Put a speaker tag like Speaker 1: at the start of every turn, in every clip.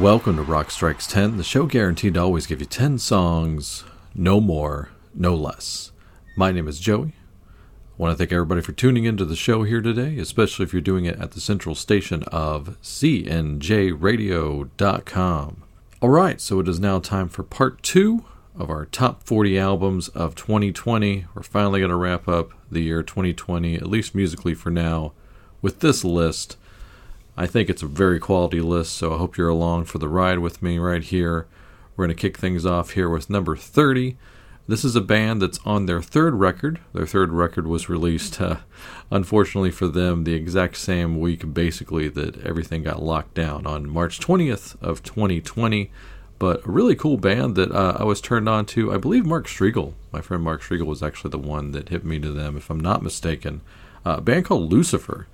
Speaker 1: Welcome to Rock Strikes 10, the show guaranteed to always give you 10 songs, no more, no less. My name is Joey. I want to thank everybody for tuning into the show here today, especially if you're doing it at the central station of CNJRadio.com. All right, so it is now time for part two of our top 40 albums of 2020. We're finally going to wrap up the year 2020, at least musically for now, with this list. I think it's a very quality list, so I hope you're along for the ride with me right here. We're going to kick things off here with number 30. This is a band that's on their third record. Their third record was released, uh, unfortunately for them, the exact same week basically that everything got locked down on March 20th of 2020. But a really cool band that uh, I was turned on to. I believe Mark Strigl, my friend Mark Strigl, was actually the one that hit me to them, if I'm not mistaken. Uh, a band called Lucifer.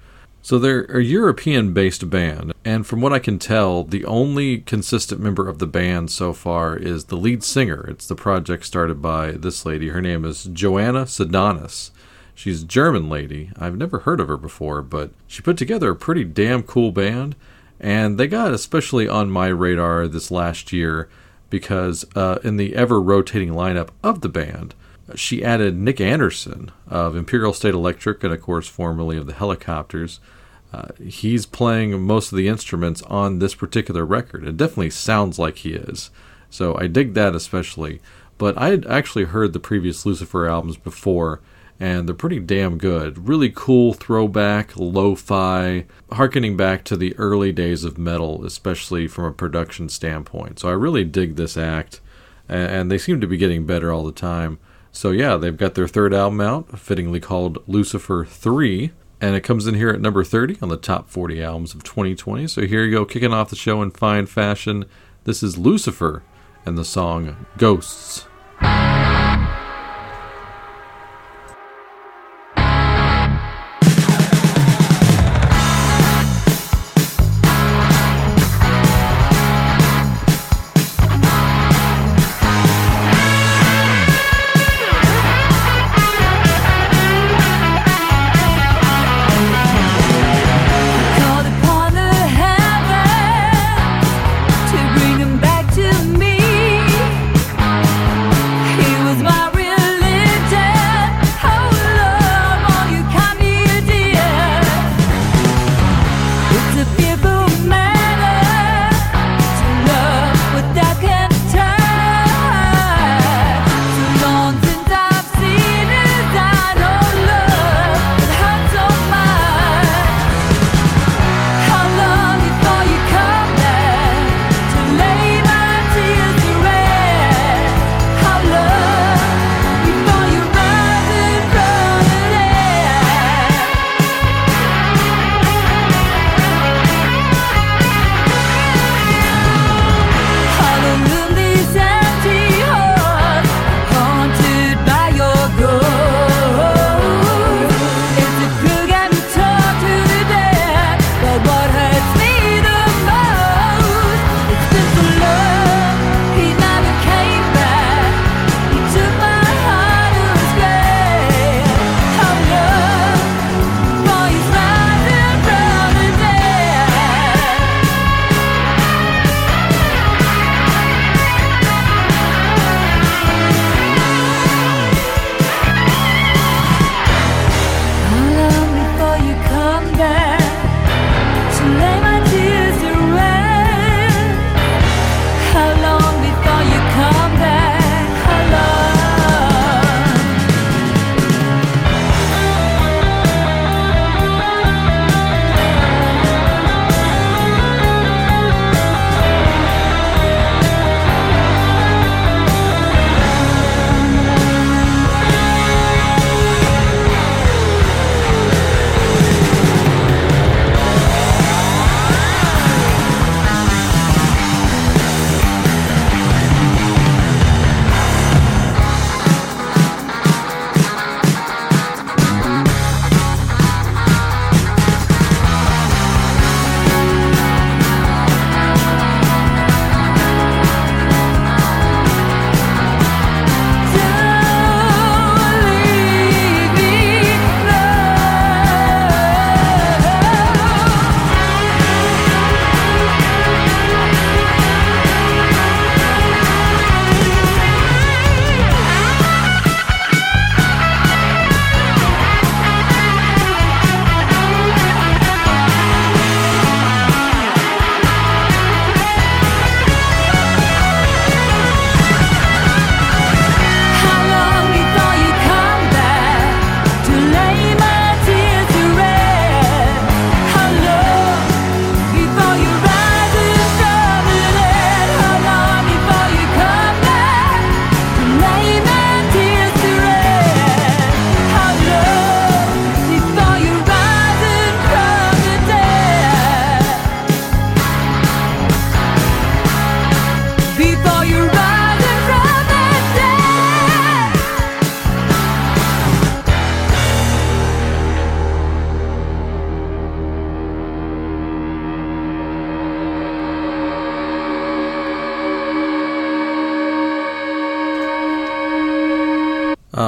Speaker 1: So they're a European based band, and from what I can tell, the only consistent member of the band so far is the lead singer. It's the project started by this lady. Her name is Joanna Sadonis. She's a German lady. I've never heard of her before, but she put together a pretty damn cool band, and they got especially on my radar this last year because uh, in the ever rotating lineup of the band, she added Nick Anderson of Imperial State Electric and, of course, formerly of the Hellacopters. Uh, he's playing most of the instruments on this particular record. It definitely sounds like he is. So I dig that especially. But I had actually heard the previous Lucifer albums before, and they're pretty damn good. Really cool throwback, lo fi, harkening back to the early days of metal, especially from a production standpoint. So I really dig this act, and they seem to be getting better all the time. So yeah, they've got their third album out, fittingly called Lucifer 3, and it comes in here at number 30 on the top 40 albums of 2020. So here you go, kicking off the show in fine fashion. This is Lucifer and the song Ghosts.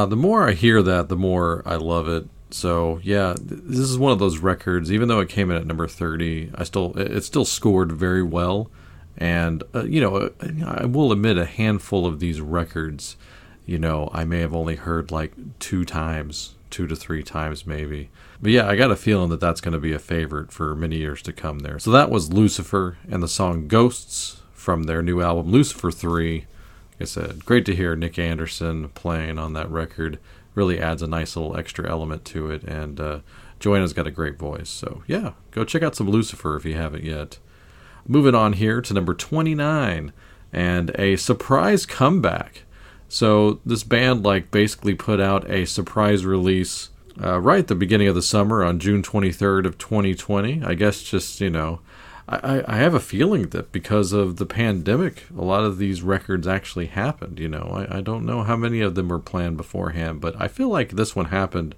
Speaker 1: Uh, the more I hear that, the more I love it. So yeah, this is one of those records. Even though it came in at number thirty, I still it still scored very well. And uh, you know, I will admit a handful of these records, you know, I may have only heard like two times, two to three times maybe. But yeah, I got a feeling that that's going to be a favorite for many years to come there. So that was Lucifer and the song Ghosts from their new album Lucifer 3. Like I said, great to hear Nick Anderson playing on that record. Really adds a nice little extra element to it. And uh, Joanna's got a great voice. So yeah, go check out some Lucifer if you haven't yet. Moving on here to number 29 and a surprise comeback. So this band like basically put out a surprise release uh, right at the beginning of the summer on June 23rd of 2020. I guess just, you know, I, I have a feeling that because of the pandemic, a lot of these records actually happened. You know, I, I don't know how many of them were planned beforehand, but I feel like this one happened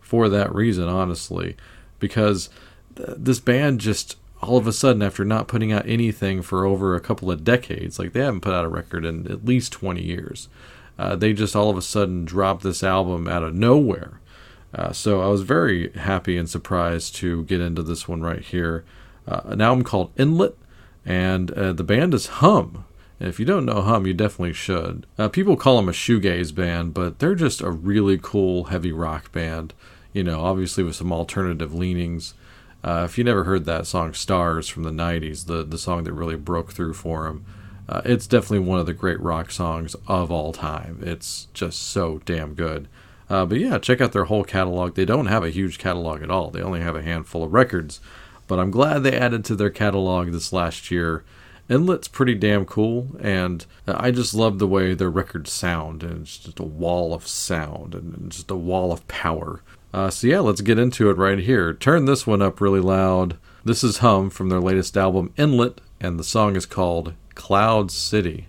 Speaker 1: for that reason, honestly, because th- this band just all of a sudden, after not putting out anything for over a couple of decades, like they haven't put out a record in at least 20 years, uh, they just all of a sudden dropped this album out of nowhere. Uh, so I was very happy and surprised to get into this one right here uh, an album called Inlet, and uh, the band is Hum. And if you don't know Hum, you definitely should. Uh, people call them a shoegaze band, but they're just a really cool heavy rock band. You know, obviously with some alternative leanings. Uh, if you never heard that song "Stars" from the '90s, the the song that really broke through for them, uh, it's definitely one of the great rock songs of all time. It's just so damn good. Uh, but yeah, check out their whole catalog. They don't have a huge catalog at all. They only have a handful of records, but I'm glad they added to their catalog this last year. Inlet's pretty damn cool, and I just love the way their records sound, and it's just a wall of sound and just a wall of power. Uh, so yeah, let's get into it right here. Turn this one up really loud. This is Hum from their latest album, Inlet, and the song is called Cloud City.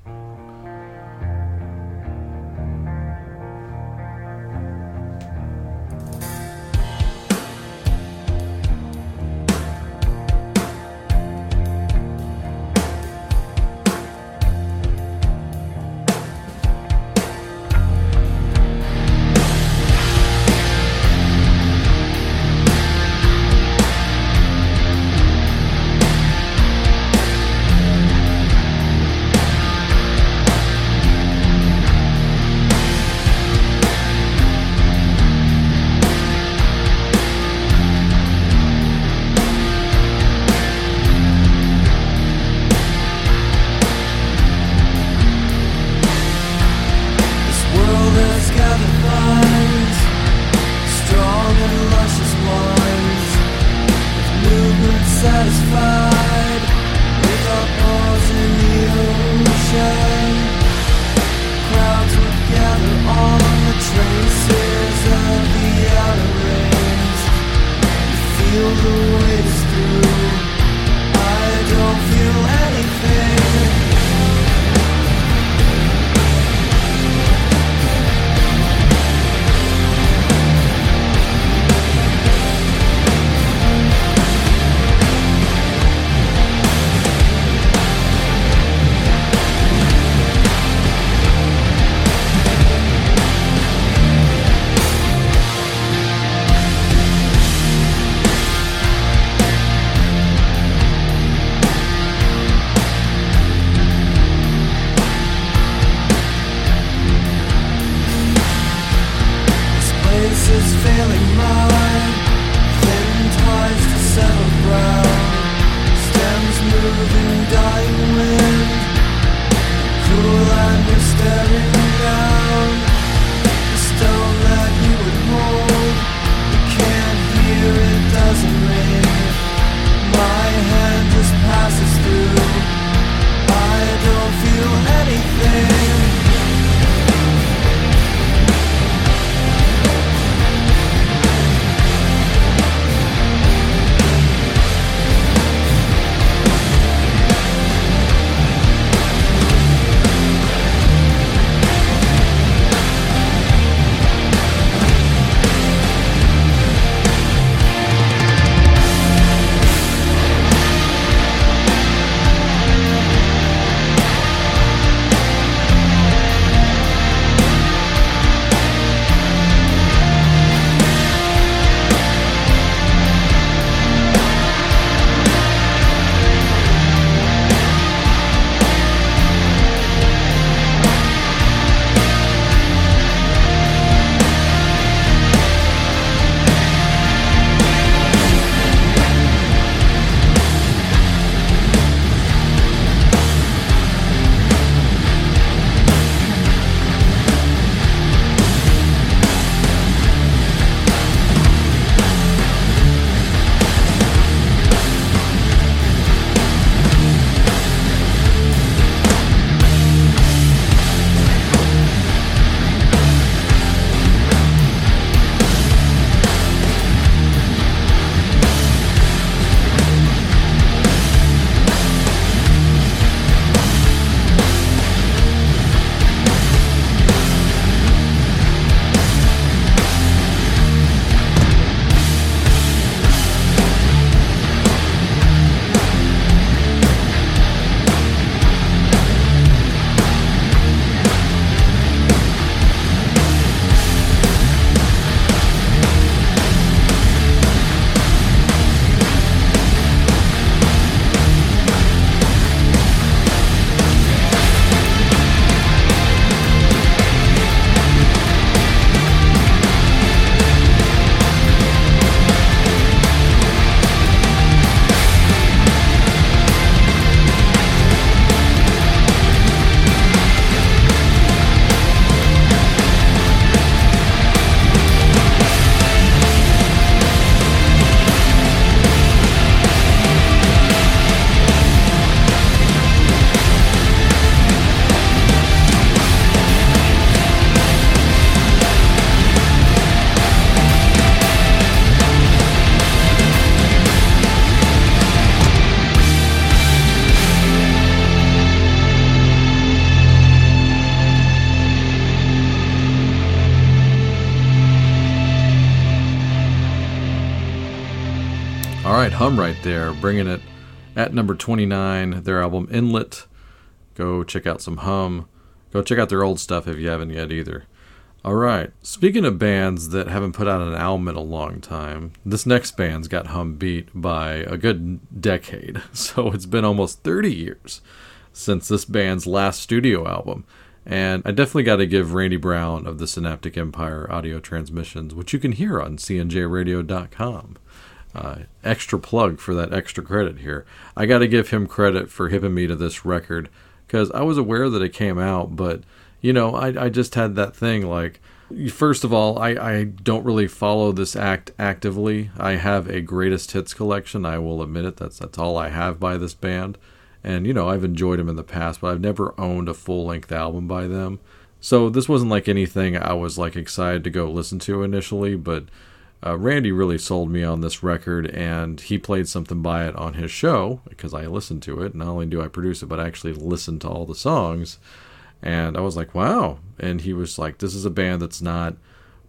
Speaker 1: Right there, bringing it at number 29, their album Inlet. Go check out some Hum. Go check out their old stuff if you haven't yet either. All right, speaking of bands that haven't put out an album in a long time, this next band's got Hum beat by a good decade. So it's been almost 30 years since this band's last studio album. And I definitely got to give Randy Brown of the Synaptic Empire audio transmissions, which you can hear on cnjradio.com. Uh, extra plug for that extra credit here. I got to give him credit for hipping me to this record because I was aware that it came out, but you know, I, I just had that thing like, first of all, I, I don't really follow this act actively. I have a greatest hits collection. I will admit it. That's that's all I have by this band, and you know, I've enjoyed them in the past, but I've never owned a full length album by them. So this wasn't like anything I was like excited to go listen to initially, but uh, Randy really sold me on this record, and he played something by it on his show because I listened to it. Not only do I produce it, but I actually listened to all the songs, and I was like, "Wow!" And he was like, "This is a band that's not,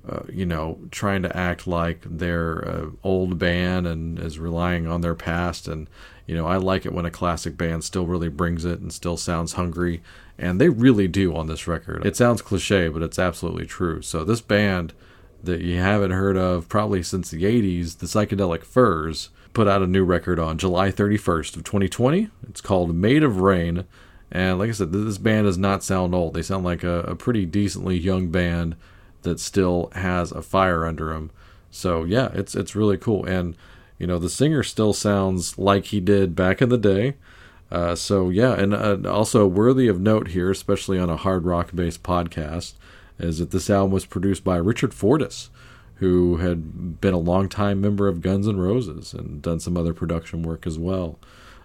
Speaker 1: uh, you know, trying to act like they're an old band and is relying on their past." And you know, I like it when a classic band still really brings it and still sounds hungry, and they really do on this record. It sounds cliche, but it's absolutely true. So this band that you haven't heard of probably since the 80s, the Psychedelic Furs, put out a new record on July 31st of 2020. It's called Made of Rain. And like I said, this band does not sound old. They sound like a, a pretty decently young band that still has a fire under them. So yeah, it's it's really cool. And you know, the singer still sounds like he did back in the day. Uh, so yeah, and uh, also worthy of note here, especially on a hard rock based podcast, is that this album was produced by Richard Fortus, who had been a longtime member of Guns N' Roses and done some other production work as well.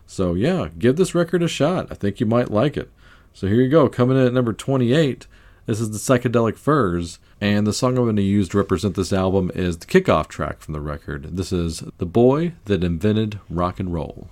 Speaker 1: So, yeah, give this record a shot. I think you might like it. So, here you go. Coming in at number 28, this is the Psychedelic Furs. And the song I'm going to use to represent this album is the kickoff track from the record. This is The Boy That Invented Rock and Roll.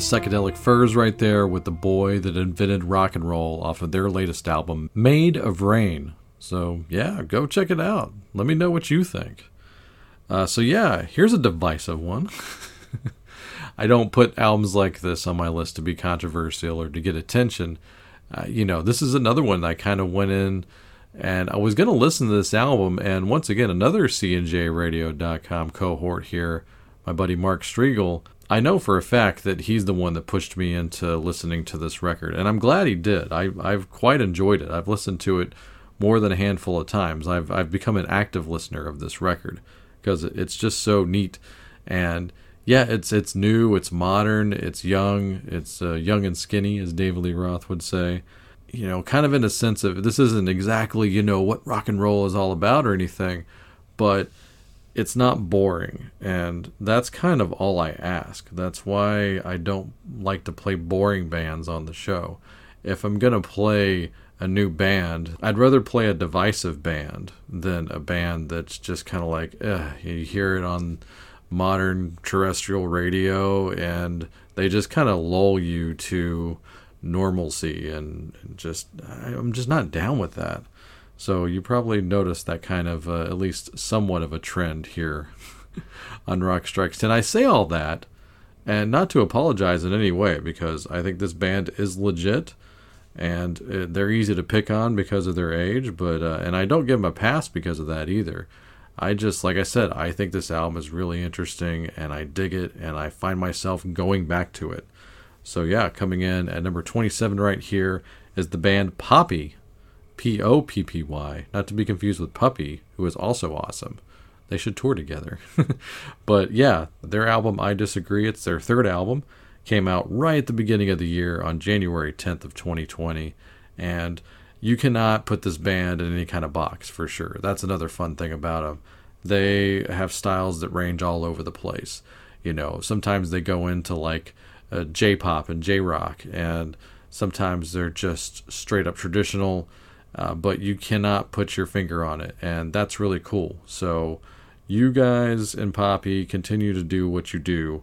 Speaker 1: The Psychedelic Furs right there with the boy that invented rock and roll off of their latest album, Made of Rain. So, yeah, go check it out. Let me know what you think. Uh, so, yeah, here's a divisive one. I don't put albums like this on my list to be controversial or to get attention. Uh, you know, this is another one I kind of went in and I was going to listen to this album. And once again, another CNJRadio.com cohort here, my buddy Mark Strigl, I know for a fact that he's the one that pushed me into listening to this record, and I'm glad he did. I, I've quite enjoyed it. I've listened to it more than a handful of times. I've I've become an active listener of this record because it's just so neat, and yeah, it's it's new, it's modern, it's young, it's uh, young and skinny, as David Lee Roth would say. You know, kind of in a sense of this isn't exactly you know what rock and roll is all about or anything, but it's not boring and that's kind of all i ask. That's why i don't like to play boring bands on the show. If i'm going to play a new band i'd rather play a divisive band than a band that's just kind of like you hear it on modern terrestrial radio and they just kind of lull you to normalcy and just i'm just not down with that so you probably noticed that kind of, uh, at least somewhat of a trend here on Rock Strikes 10. I say all that, and not to apologize in any way, because I think this band is legit, and uh, they're easy to pick on because of their age, but, uh, and I don't give them a pass because of that either. I just, like I said, I think this album is really interesting, and I dig it, and I find myself going back to it. So yeah, coming in at number 27 right here is the band Poppy P O P P Y, not to be confused with Puppy, who is also awesome. They should tour together. but yeah, their album I Disagree, it's their third album, came out right at the beginning of the year on January 10th of 2020 and you cannot put this band in any kind of box for sure. That's another fun thing about them. They have styles that range all over the place. You know, sometimes they go into like uh, J-pop and J-rock and sometimes they're just straight up traditional uh, but you cannot put your finger on it, and that's really cool. So, you guys and Poppy continue to do what you do,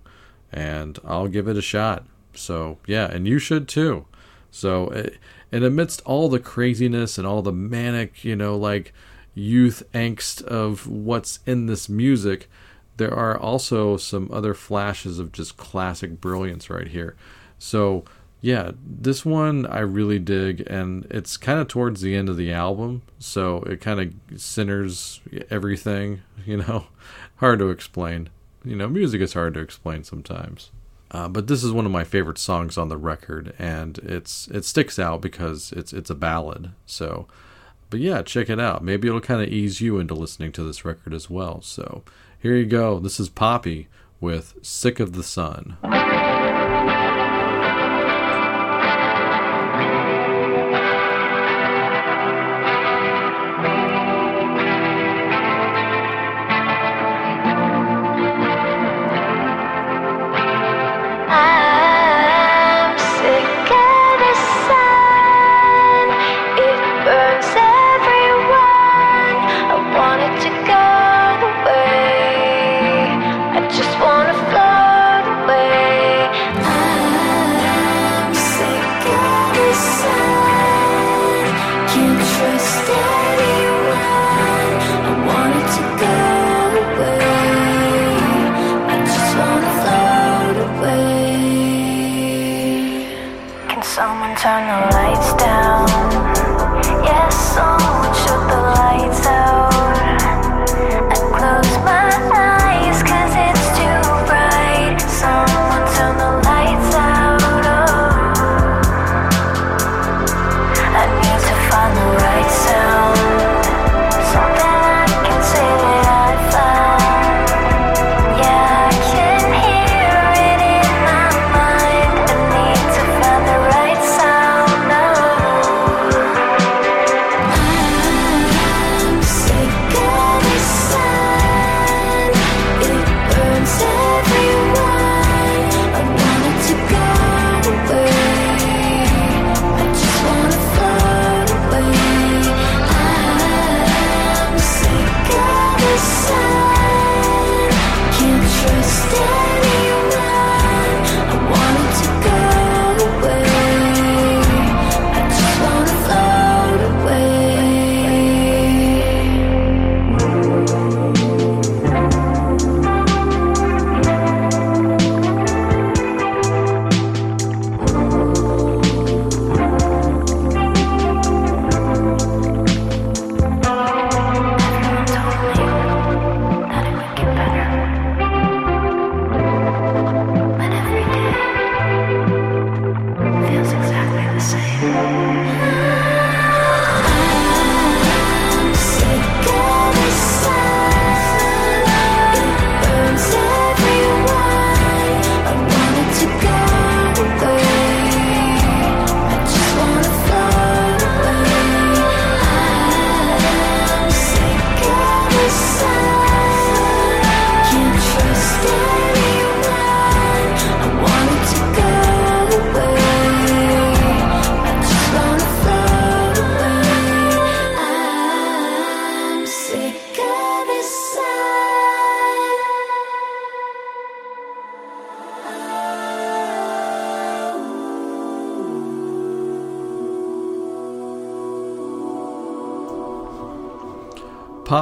Speaker 1: and I'll give it a shot. So, yeah, and you should too. So, eh, and amidst all the craziness and all the manic, you know, like youth angst of what's in this music, there are also some other flashes of just classic brilliance right here. So, yeah, this one I really dig, and it's kind of towards the end of the album, so it kind of centers everything. You know, hard to explain. You know, music is hard to explain sometimes. Uh, but this is one of my favorite songs on the record, and it's it sticks out because it's it's a ballad. So, but yeah, check it out. Maybe it'll kind of ease you into listening to this record as well. So here you go. This is Poppy with "Sick of the Sun."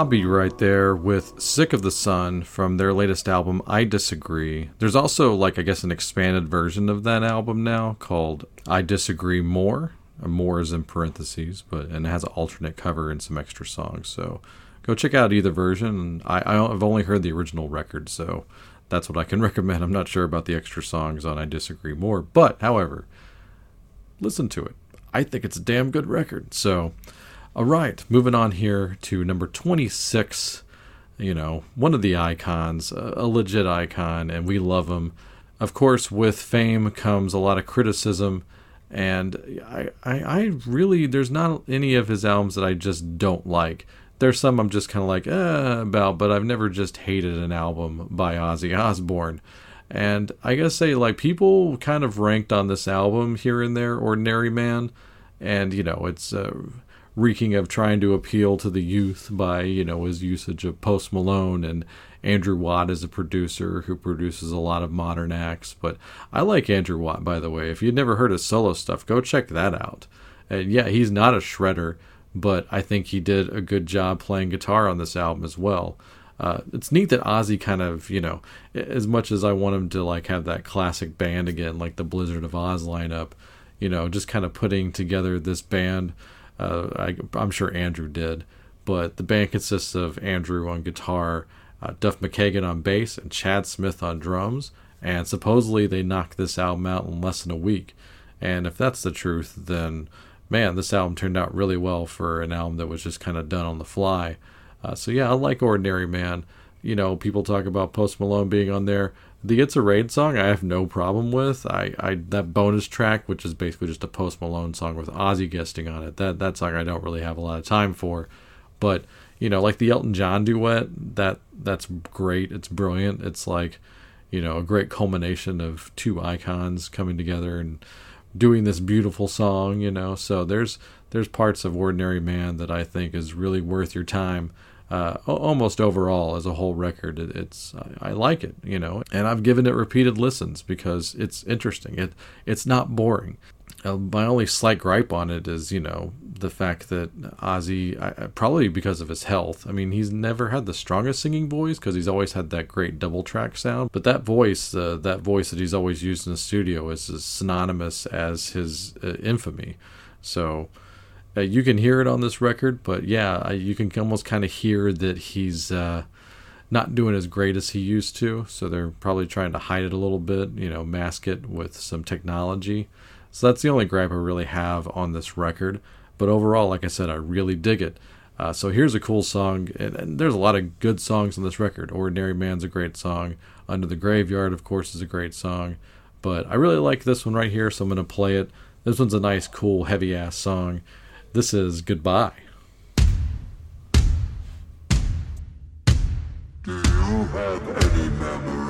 Speaker 1: Poppy right there with Sick of the Sun from their latest album, I Disagree. There's also, like, I guess, an expanded version of that album now called I Disagree More. More is in parentheses, but and it has an alternate cover and some extra songs. So go check out either version. I, I've only heard the original record, so that's what I can recommend. I'm not sure about the extra songs on I Disagree More, but however, listen to it. I think it's a damn good record. So all right, moving on here to number 26. You know, one of the icons, a legit icon, and we love him. Of course, with fame comes a lot of criticism, and I, I, I really, there's not any of his albums that I just don't like. There's some I'm just kind of like, eh, about, but I've never just hated an album by Ozzy Osbourne. And I gotta say, like, people kind of ranked on this album here and there, Ordinary Man, and, you know, it's. Uh, reeking of trying to appeal to the youth by you know his usage of Post Malone and Andrew Watt is a producer who produces a lot of modern acts. But I like Andrew Watt, by the way. If you'd never heard his solo stuff, go check that out. And yeah, he's not a shredder, but I think he did a good job playing guitar on this album as well. Uh, it's neat that Ozzy kind of, you know, as much as I want him to like have that classic band again, like the Blizzard of Oz lineup, you know, just kind of putting together this band uh, I, am sure Andrew did, but the band consists of Andrew on guitar, uh, Duff McKagan on bass, and Chad Smith on drums. And supposedly they knocked this album out in less than a week. And if that's the truth, then man, this album turned out really well for an album that was just kind of done on the fly. Uh, so yeah, I like Ordinary Man. You know, people talk about Post Malone being on there. The It's a Raid song I have no problem with. I, I that bonus track, which is basically just a Post Malone song with Ozzy guesting on it, that that song I don't really have a lot of time for. But you know, like the Elton John duet, that that's great. It's brilliant. It's like you know a great culmination of two icons coming together and doing this beautiful song. You know, so there's there's parts of Ordinary Man that I think is really worth your time uh, almost overall as a whole record, it, it's I, I, like it, you know, and I've given it repeated listens because it's interesting. It it's not boring. Uh, my only slight gripe on it is, you know, the fact that Ozzy, I, probably because of his health. I mean, he's never had the strongest singing voice because he's always had that great double track sound. But that voice, uh, that voice that he's always used in the studio, is as synonymous as his uh, infamy. So uh, you can hear it on this record, but yeah, you can almost kind of hear that he's uh, not doing as great as he used to. So they're probably trying to hide it a little bit, you know, mask it with some technology. So that's the only gripe I really have on this record. But overall, like I said, I really dig it. Uh, so here's a cool song, and, and, there's a lot of good songs on this record. Ordinary Man's a great song. Under the Graveyard, of course, is a great song. But I really like this one right here, so I'm going to play it. This one's a nice, cool, heavy ass song. This is Goodbye.
Speaker 2: Do you have any memories?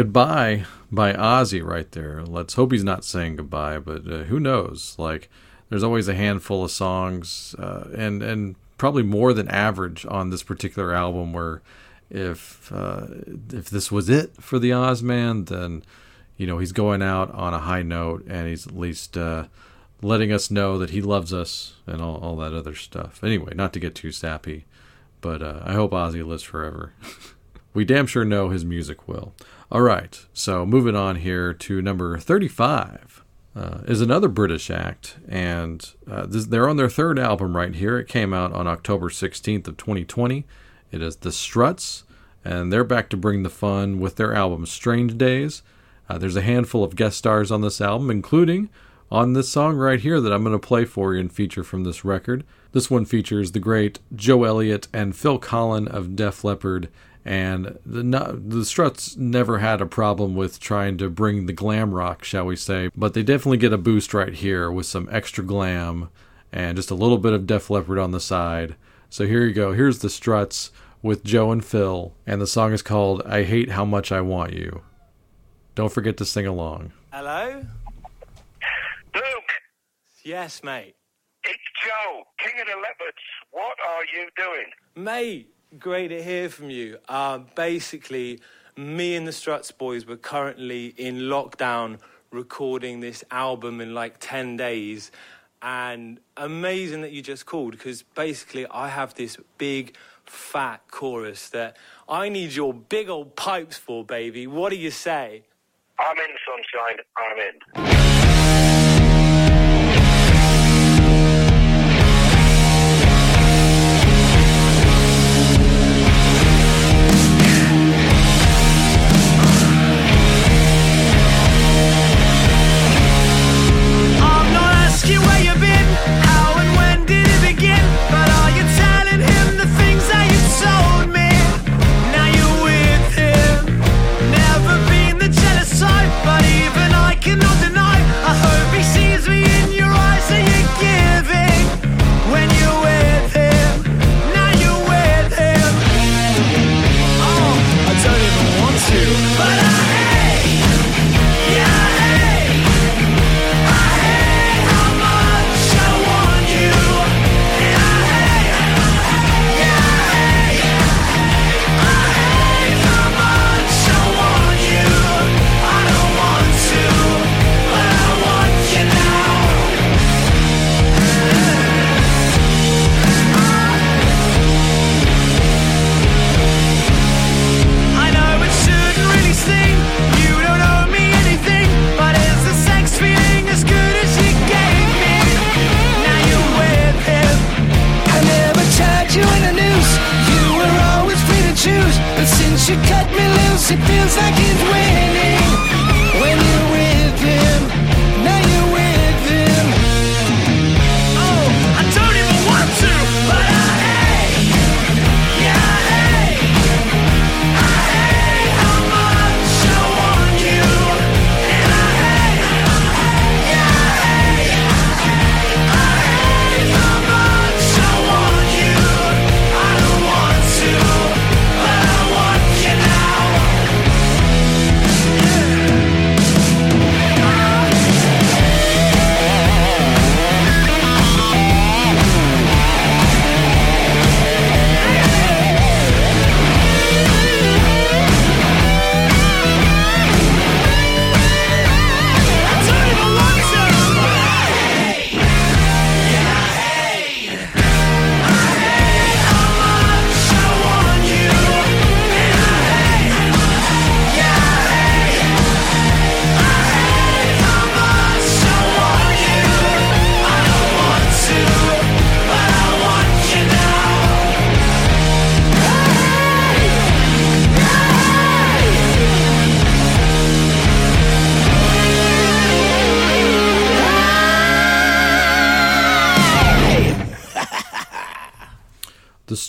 Speaker 1: Goodbye by Ozzy right there. Let's hope he's not saying goodbye, but uh, who knows? Like, there's always a handful of songs, uh, and and probably more than average on this particular album. Where if uh, if this was it for the Ozman, then you know he's going out on a high note, and he's at least uh, letting us know that he loves us and all, all that other stuff. Anyway, not to get too sappy, but uh, I hope Ozzy lives forever. we damn sure know his music will. All right, so moving on here to number 35 uh, is another British act, and uh, this, they're on their third album right here. It came out on October 16th of 2020. It is The Struts, and they're back to bring the fun with their album Strange Days. Uh, there's a handful of guest stars on this album, including on this song right here that I'm going to play for you and feature from this record. This one features the great Joe Elliott and Phil Collen of Def Leppard and the the Struts never had a problem with trying to bring the glam rock, shall we say, but they definitely get a boost right here with some extra glam and just a little bit of Def Leppard on the side. So here you go. Here's the Struts with Joe and Phil, and the song is called "I Hate How Much I Want You." Don't forget to sing along.
Speaker 3: Hello?
Speaker 4: Luke,
Speaker 3: Yes, mate.
Speaker 4: it's Joe, King of the Leopards. What are you doing?
Speaker 3: Mate, great to hear from you. Uh, basically, me and the Struts boys were currently in lockdown recording this album in like 10 days. And amazing that you just called because basically, I have this big, fat chorus that I need your big old pipes for, baby. What do you say?
Speaker 4: I'm in, sunshine. I'm in.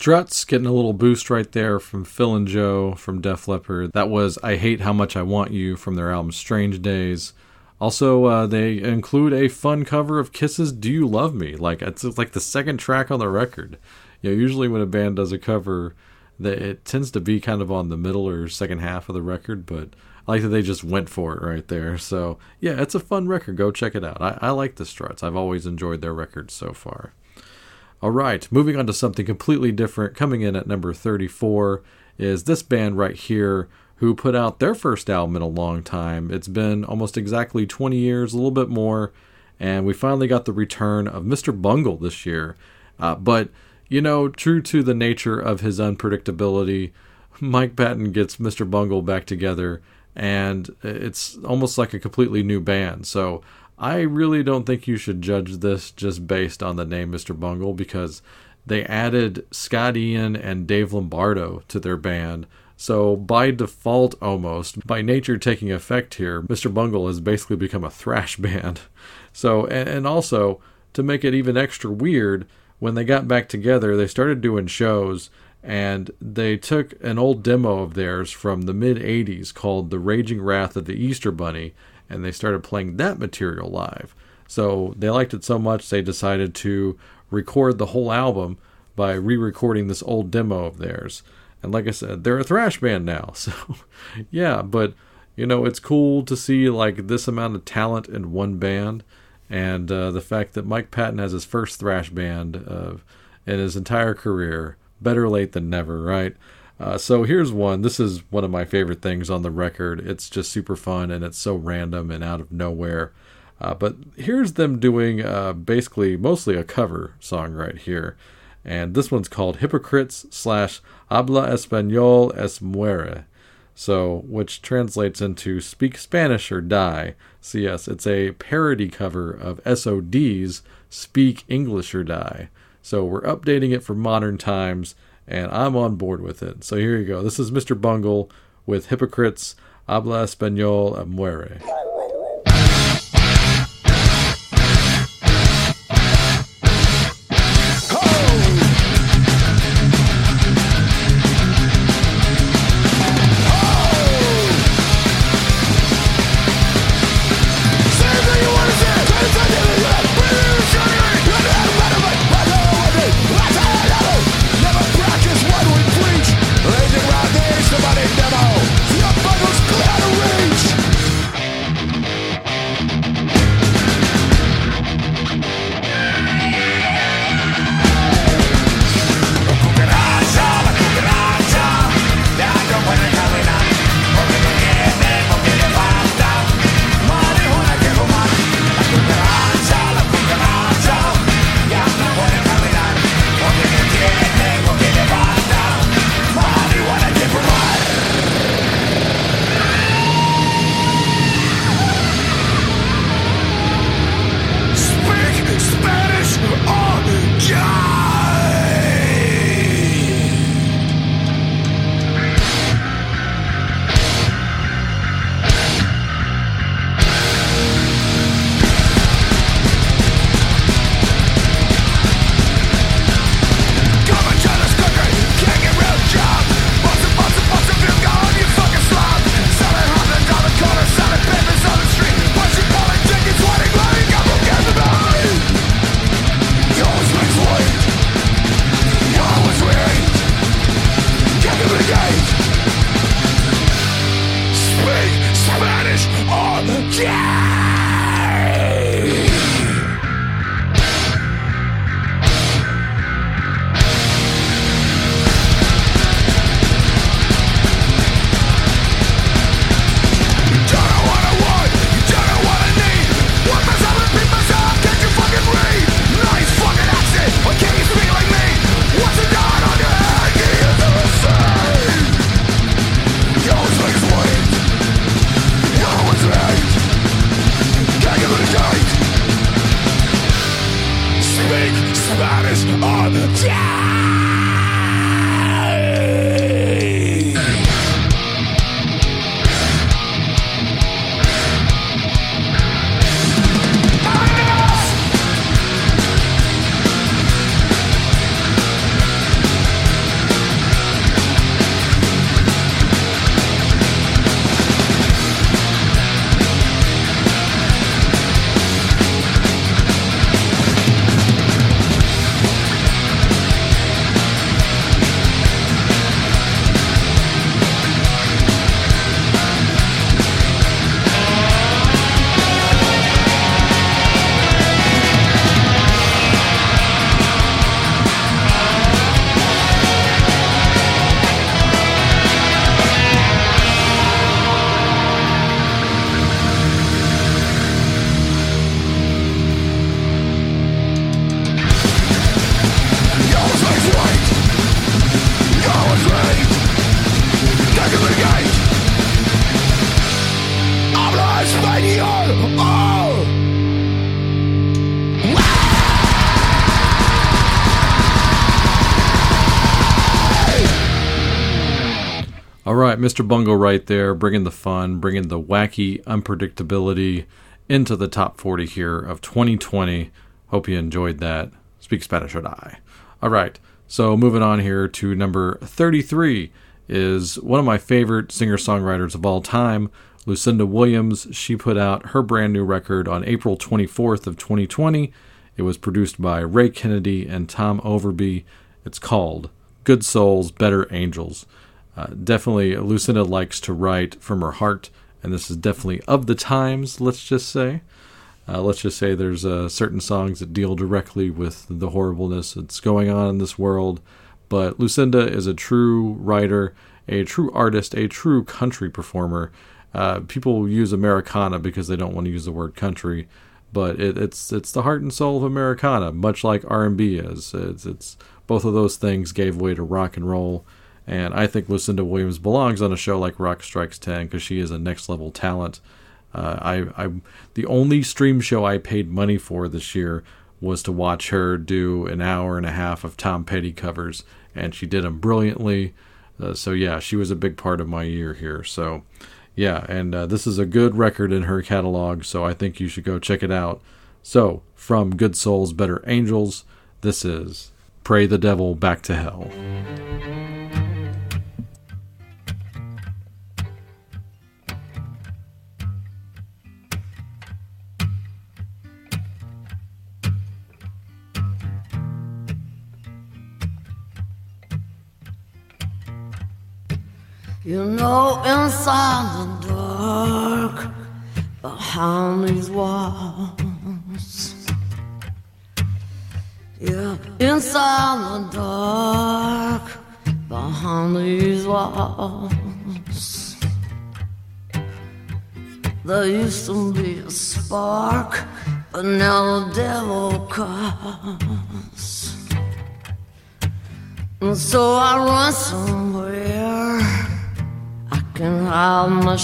Speaker 1: Struts getting a little boost right there from Phil and Joe from Def Leppard. That was I Hate How Much I Want You from their album Strange Days. Also, uh, they include a fun cover of Kiss's Do You Love Me? Like, it's like the second track on the record. You know, usually when a band does a cover, that it tends to be kind of on the middle or second half of the record, but I like that they just went for it right there. So yeah, it's a fun record. Go check it out. I, I like the Struts. I've always enjoyed their records so far. All right, moving on to something completely different. Coming in at number 34 is this band right here who put out their first album in a long time. It's been almost exactly 20 years, a little bit more, and we finally got the return of Mr. Bungle this year. Uh, but, you know, true to the nature of his unpredictability, Mike Patton gets Mr. Bungle back together, and it's almost like a completely new band. So I really don't think you should judge this just based on the name Mr. Bungle because they added Scott Ian and Dave Lombardo to their band. So, by default, almost, by nature taking effect here, Mr. Bungle has basically become a thrash band. So, and, and also, to make it even extra weird, when they got back together, they started doing shows and they took an old demo of theirs from the mid 80s called The Raging Wrath of the Easter Bunny and they started playing that material live. So they liked it so much they decided to record the whole album by re recording this old demo of theirs. And like I said, they're a thrash band now. So yeah, but you know, it's cool to see like this amount of talent in one band. And uh, the fact that Mike Patton has his first thrash band in his entire career, better late than never, right? Uh, so here's one. This is one of my favorite things on the record. It's just super fun and it's so random and out of nowhere. Uh, but here's them doing uh, basically mostly a cover song right here. And this one's called Hypocrites slash Habla Español es muere. So, which translates into Speak Spanish or Die. So, yes, it's a parody cover of SOD's Speak English or Die. So, we're updating it for modern times and I'm on board with it. So here you go. This is Mr. Bungle with Hypocrites, Habla Español a Muere. Mr. Bungle right there, bringing the fun, bringing the wacky unpredictability into the top 40 here of 2020. Hope you enjoyed that. Speak Spanish or die. All right, so moving on here to number 33 is one of my favorite singer songwriters of all time, Lucinda Williams. She put out her brand new record on April 24th of 2020. It was produced by Ray Kennedy and Tom Overby. It's called Good Souls, Better Angels. Uh, definitely, Lucinda likes to write from her heart, and this is definitely of the times, let's just say. Uh, let's just say there's uh, certain songs that deal directly with the horribleness that's going on in this world. But Lucinda is a true writer, a true artist, a true country performer. Uh, people use Americana because they don't want to use the word country, but it, it's it's the heart and soul of Americana, much like R&B is. It's, it's both of those things gave way to rock and roll, and I think Lucinda Williams belongs on a show like Rock Strikes Ten because she is a next level talent. Uh, I, I, the only stream show I paid money for this year was to watch her do an hour and a half of Tom Petty covers, and she did them brilliantly. Uh, so yeah, she was a big part of my year here. So yeah, and uh, this is a good record in her catalog, so I think you should go check it out. So from Good Souls, Better Angels, this is Pray the Devil Back to Hell.
Speaker 5: You know, inside the dark, behind these walls. Yeah, inside the dark, behind these walls. There used to be a spark, but now the devil comes. And so I run somewhere can my.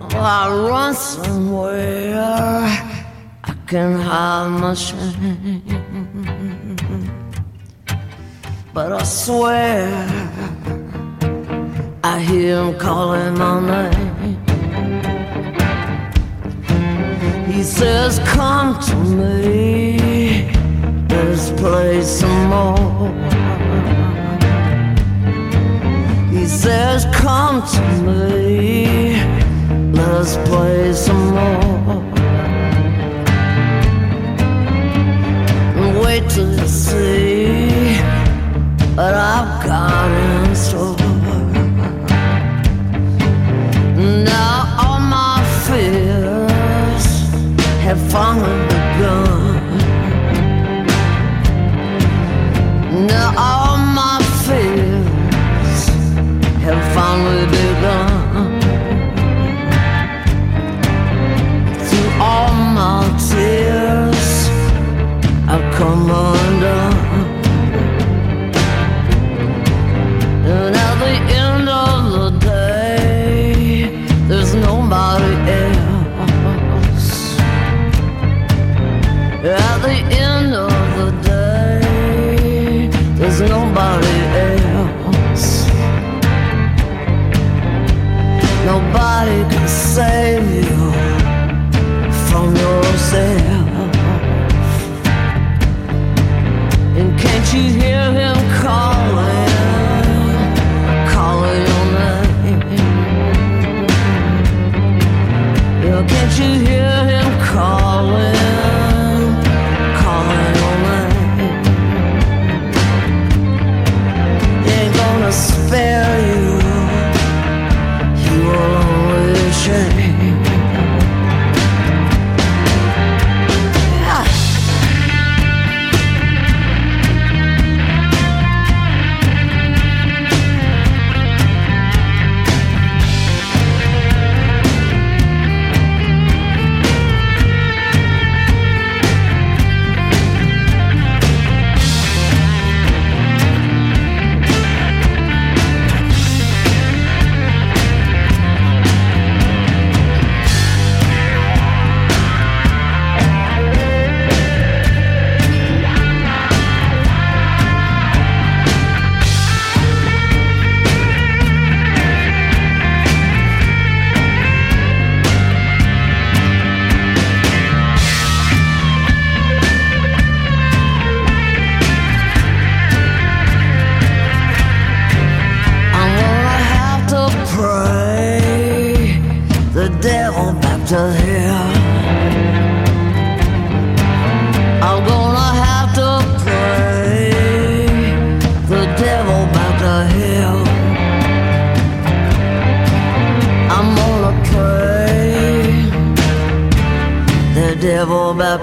Speaker 5: Oh, I run somewhere I can hide my shame. But I swear I hear him calling my name. He says, Come to me. Let's play some more. Says, Come to me. Let's play some more. Wait till you see what I've got in store. Now all my fears have finally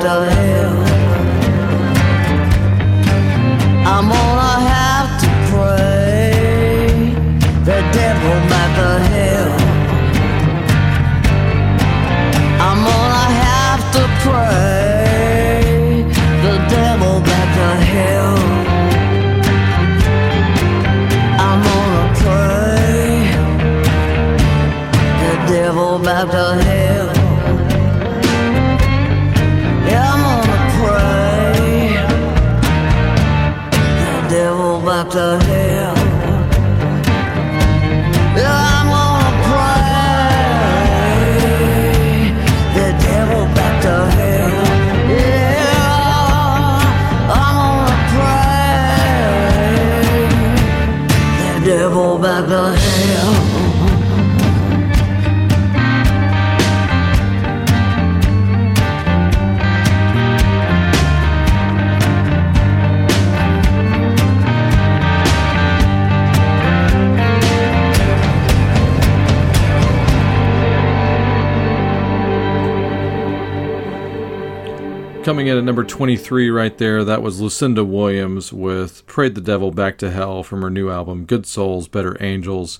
Speaker 5: devil
Speaker 1: number 23 right there, that was Lucinda Williams with Prayed the Devil Back to Hell from her new album, Good Souls, Better Angels.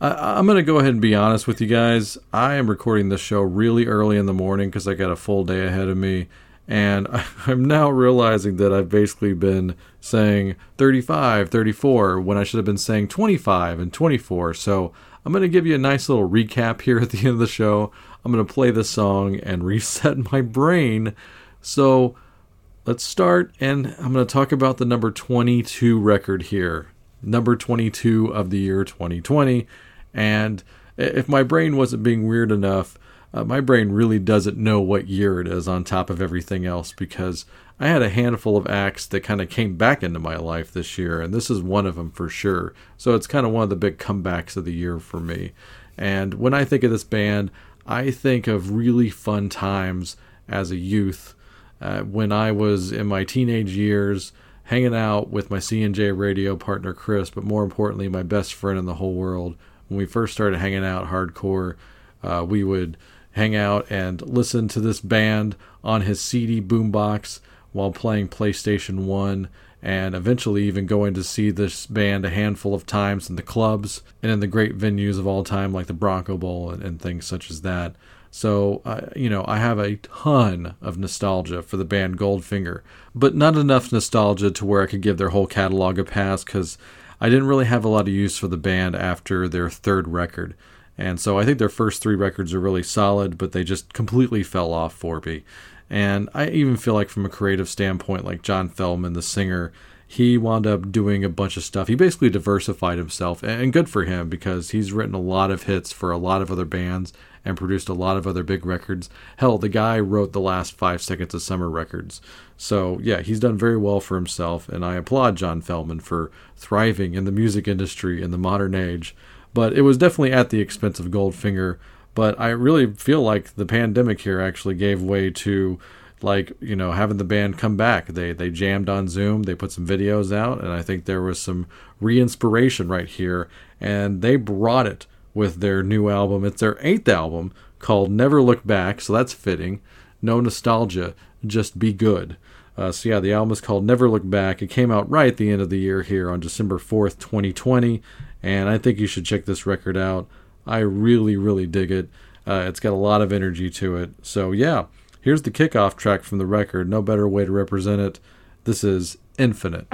Speaker 1: I, I'm going to go ahead and be honest with you guys. I am recording this show really early in the morning because I got a full day ahead of me. And I'm now realizing that I've basically been saying 35, 34 when I should have been saying 25 and 24. So I'm going to give you a nice little recap here at the end of the show. I'm going to play this song and reset my brain. So let's start, and I'm going to talk about the number 22 record here. Number 22 of the year 2020. And if my brain wasn't being weird enough, uh, my brain really doesn't know what year it is on top of everything else because I had a handful of acts that kind of came back into my life this year, and this is one of them for sure. So it's kind of one of the big comebacks of the year for me. And when I think of this band, I think of really fun times as a youth uh, when I was in my teenage years, hanging out with my C&J radio partner Chris, but more importantly, my best friend in the whole world. When we first started hanging out hardcore, uh, we would hang out and listen to this band on his CD boombox while playing PlayStation 1 and eventually even going to see this band a handful of times in the clubs and in the great venues of all time like the Bronco Bowl and, and things such as that. So, uh, you know, I have a ton of nostalgia for the band Goldfinger, but not enough nostalgia to where I could give their whole catalog a pass because I didn't really have a lot of use for the band after their third record. And so I think their first three records are really solid, but they just completely fell off for me. And I even feel like, from a creative standpoint, like John Feldmann, the singer, he wound up doing a bunch of stuff. He basically diversified himself, and good for him because he's written a lot of hits for a lot of other bands and produced a lot of other big records. Hell, the guy wrote the last five seconds of summer records. So, yeah, he's done very well for himself, and I applaud John Feldmann for thriving in the music industry in the modern age. But it was definitely at the expense of Goldfinger. But I really feel like the pandemic here actually gave way to like you know having the band come back they they jammed on zoom they put some videos out and i think there was some re-inspiration right here and they brought it with their new album. It's their eighth album called never look back so that's fitting. No nostalgia just be good. Uh, so yeah the album is called never look back. It came out right at the end of the year here on december 4th 2020 and i think you should check this record out. I really really dig it. Uh, it's got a lot of energy to it. So yeah Here's the kickoff track from the record. No better way to represent it. This is Infinite.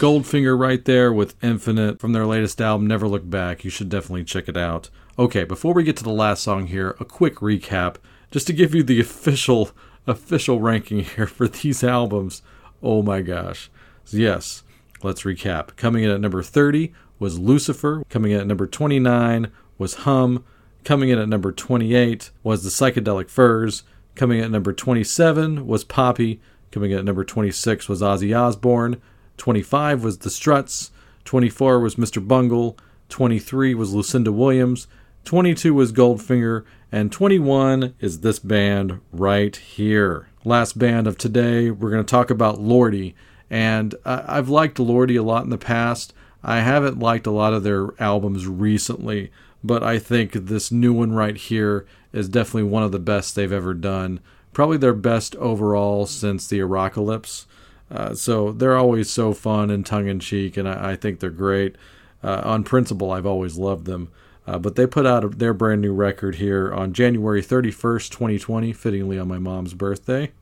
Speaker 1: Goldfinger right there with Infinite from their latest album, Never Look Back. You should definitely check it out. Okay, before we get to the last song here, a quick recap just to give you the official official ranking here for these albums. Oh my gosh. Yes, let's recap. Coming in at number 30 was Lucifer. Coming in at number 29 was Hum. Coming in at number 28 was The Psychedelic Furs. Coming in at number 27 was Poppy. Coming in at number 26 was Ozzy Osbourne. 25 was The Struts. 24 was Mr. Bungle. 23 was Lucinda Williams. 22 was Goldfinger. And 21 is this band right here. Last band of today, we're going to talk about Lordi. And I've liked Lordi a lot in the past. I haven't liked a lot of their albums recently, but I think this new one right here is definitely one of the best they've ever done. Probably their best overall since the Arockalypse. Uh, so they're always so fun and tongue in cheek, and I, I think they're great. Uh, on principle, I've always loved them. Uh, but they put out their brand new record here on January 31st, 2020, fittingly on my mom's birthday.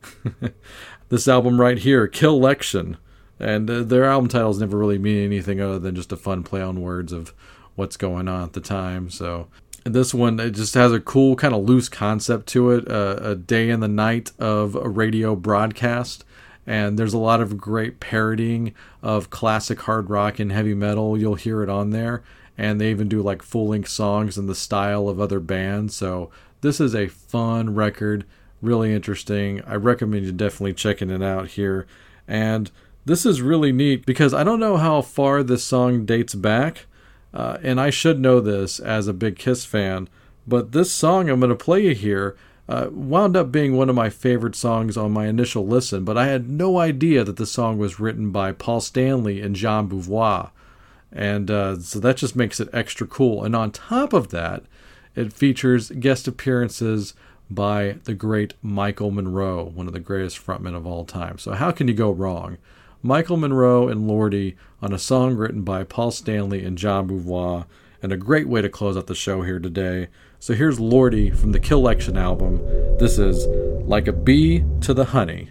Speaker 1: this album right here, Killection. And uh, their album titles never really mean anything other than just a fun play on words of what's going on at the time. So this one it just has a cool kind of loose concept to it, uh, a day in the night of a radio broadcast. And there's a lot of great parodying of classic hard rock and heavy metal. You'll hear it on there. And they even do like full length songs in the style of other bands. So this is a fun record, really interesting. I recommend you definitely checking it out here. And this is really neat because I don't know how far this song dates back, uh, and I should know this as a big Kiss fan, but this song I'm going to play you here uh, wound up being one of my favorite songs on my initial listen, but I had no idea that the song was written by Paul Stanley and Jean Beauvoir. And uh, so that just makes it extra cool. And on top of that, it features guest appearances by the great Michael Monroe, one of the greatest frontmen of all time. So how can you go wrong? Michael Monroe and Lordi on a song written by Paul Stanley and John Beauvoir, and a great way to close out the show here today. So here's Lordi from the Killection album. This is Like a Bee to the Honey.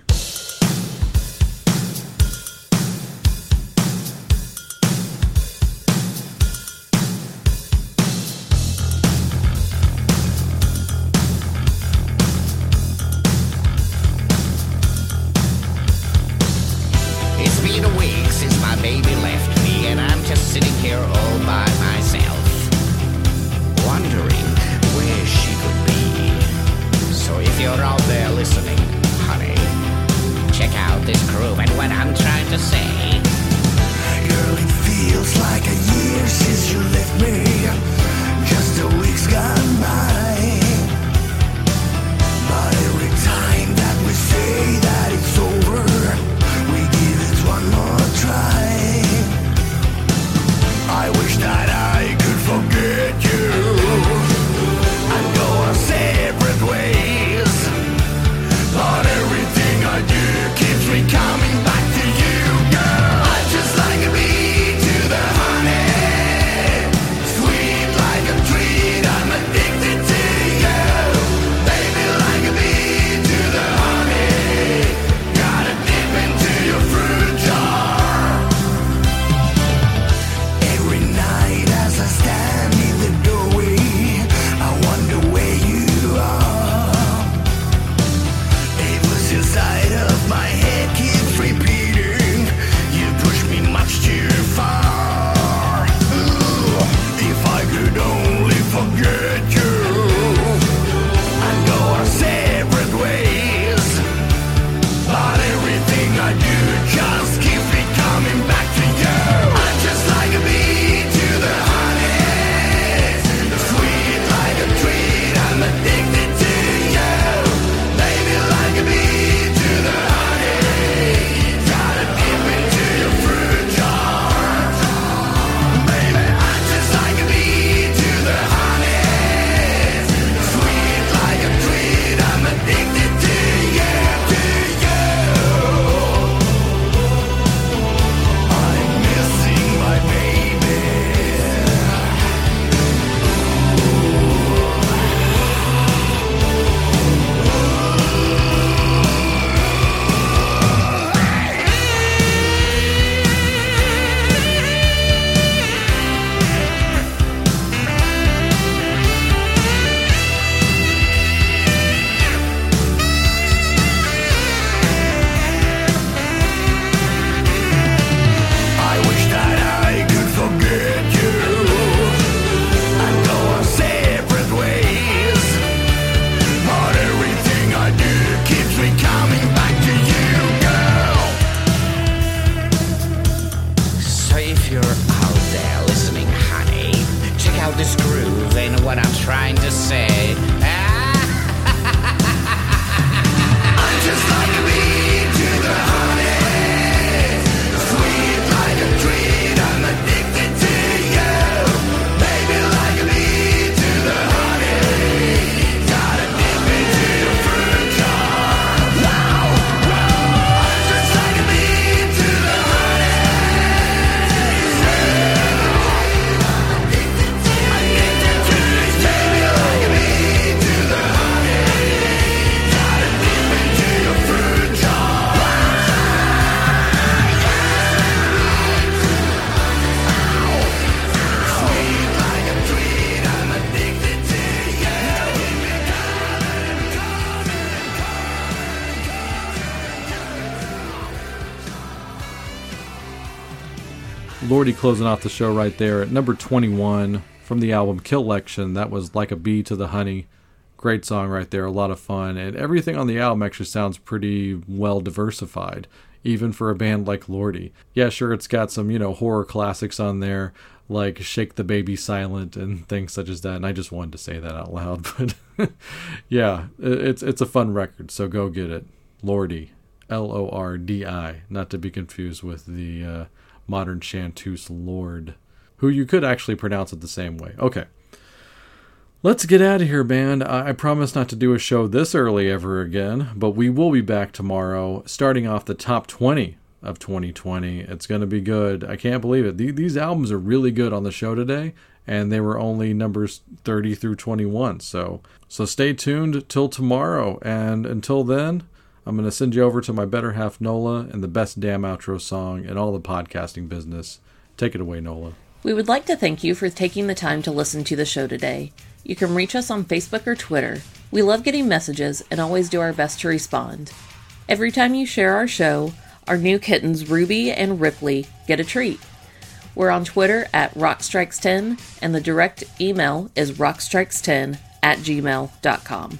Speaker 1: Lordi closing off the show right there at number 21 from the album Killection. That was Like a Bee to the Honey. Great song right there, a lot of fun. And everything on the album actually sounds pretty well diversified, even for a band like Lordi. Yeah, sure, it's got some, you know, horror classics on there, like Shake the Baby Silent and things such as that. And I just wanted to say that out loud. But yeah, it's, it's a fun record, so go get it. Lordi. L O R D I, not to be confused with the uh, modern chanteuse Lorde, who you could actually pronounce it the same way. Okay. Let's get out of here, band. I, promise not to do a show this early ever again, but we will be back tomorrow, starting off the top 20 of 2020. It's going to be good. I can't believe it. The- these albums are really good on the show today, and they were only numbers 30 through 21. So, so stay tuned till tomorrow, and until then, I'm going to send you over to my better half, Nola, and the best damn outro song in all the podcasting business. Take it away, Nola.
Speaker 6: We would like to thank you for taking the time to listen to the show today. You can reach us on Facebook or Twitter. We love getting messages and always do our best to respond. Every time you share our show, our new kittens Ruby and Ripley get a treat. We're on Twitter at Rockstrikes10, and the direct email is rockstrikes10 at gmail.com.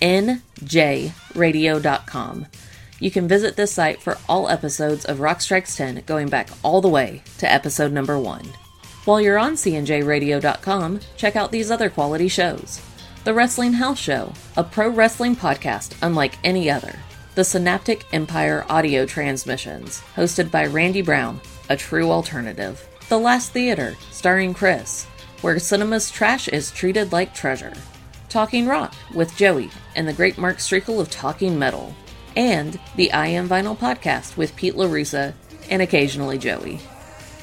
Speaker 6: cnjradio.com. You can visit this site for all episodes of Rock Strikes 10 going back all the way to episode number 1. While you're on cnjradio.com, check out these other quality shows. The Wrestling House Show, a pro wrestling podcast unlike any other. The Synaptic Empire audio transmissions, hosted by Randy Brown, a true alternative. The Last Theater, starring Chris, where cinema's trash is treated like treasure. Talking Rock with Joey and the great Mark Strigl of Talking Metal. And the I Am Vinyl podcast with Pete LaRusa and occasionally Joey.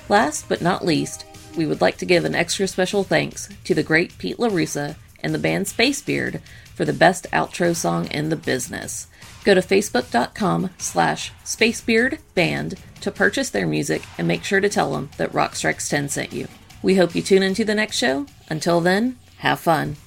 Speaker 6: Last but not least, we would like to give an extra special thanks to the great Pete LaRusa and the band Spacebeard for the best outro song in the business. Go to facebook.com slash spacebeardband to purchase their music and make sure to tell them that Rock Strikes 10 sent you. We hope you tune into the next show. Until then, have fun.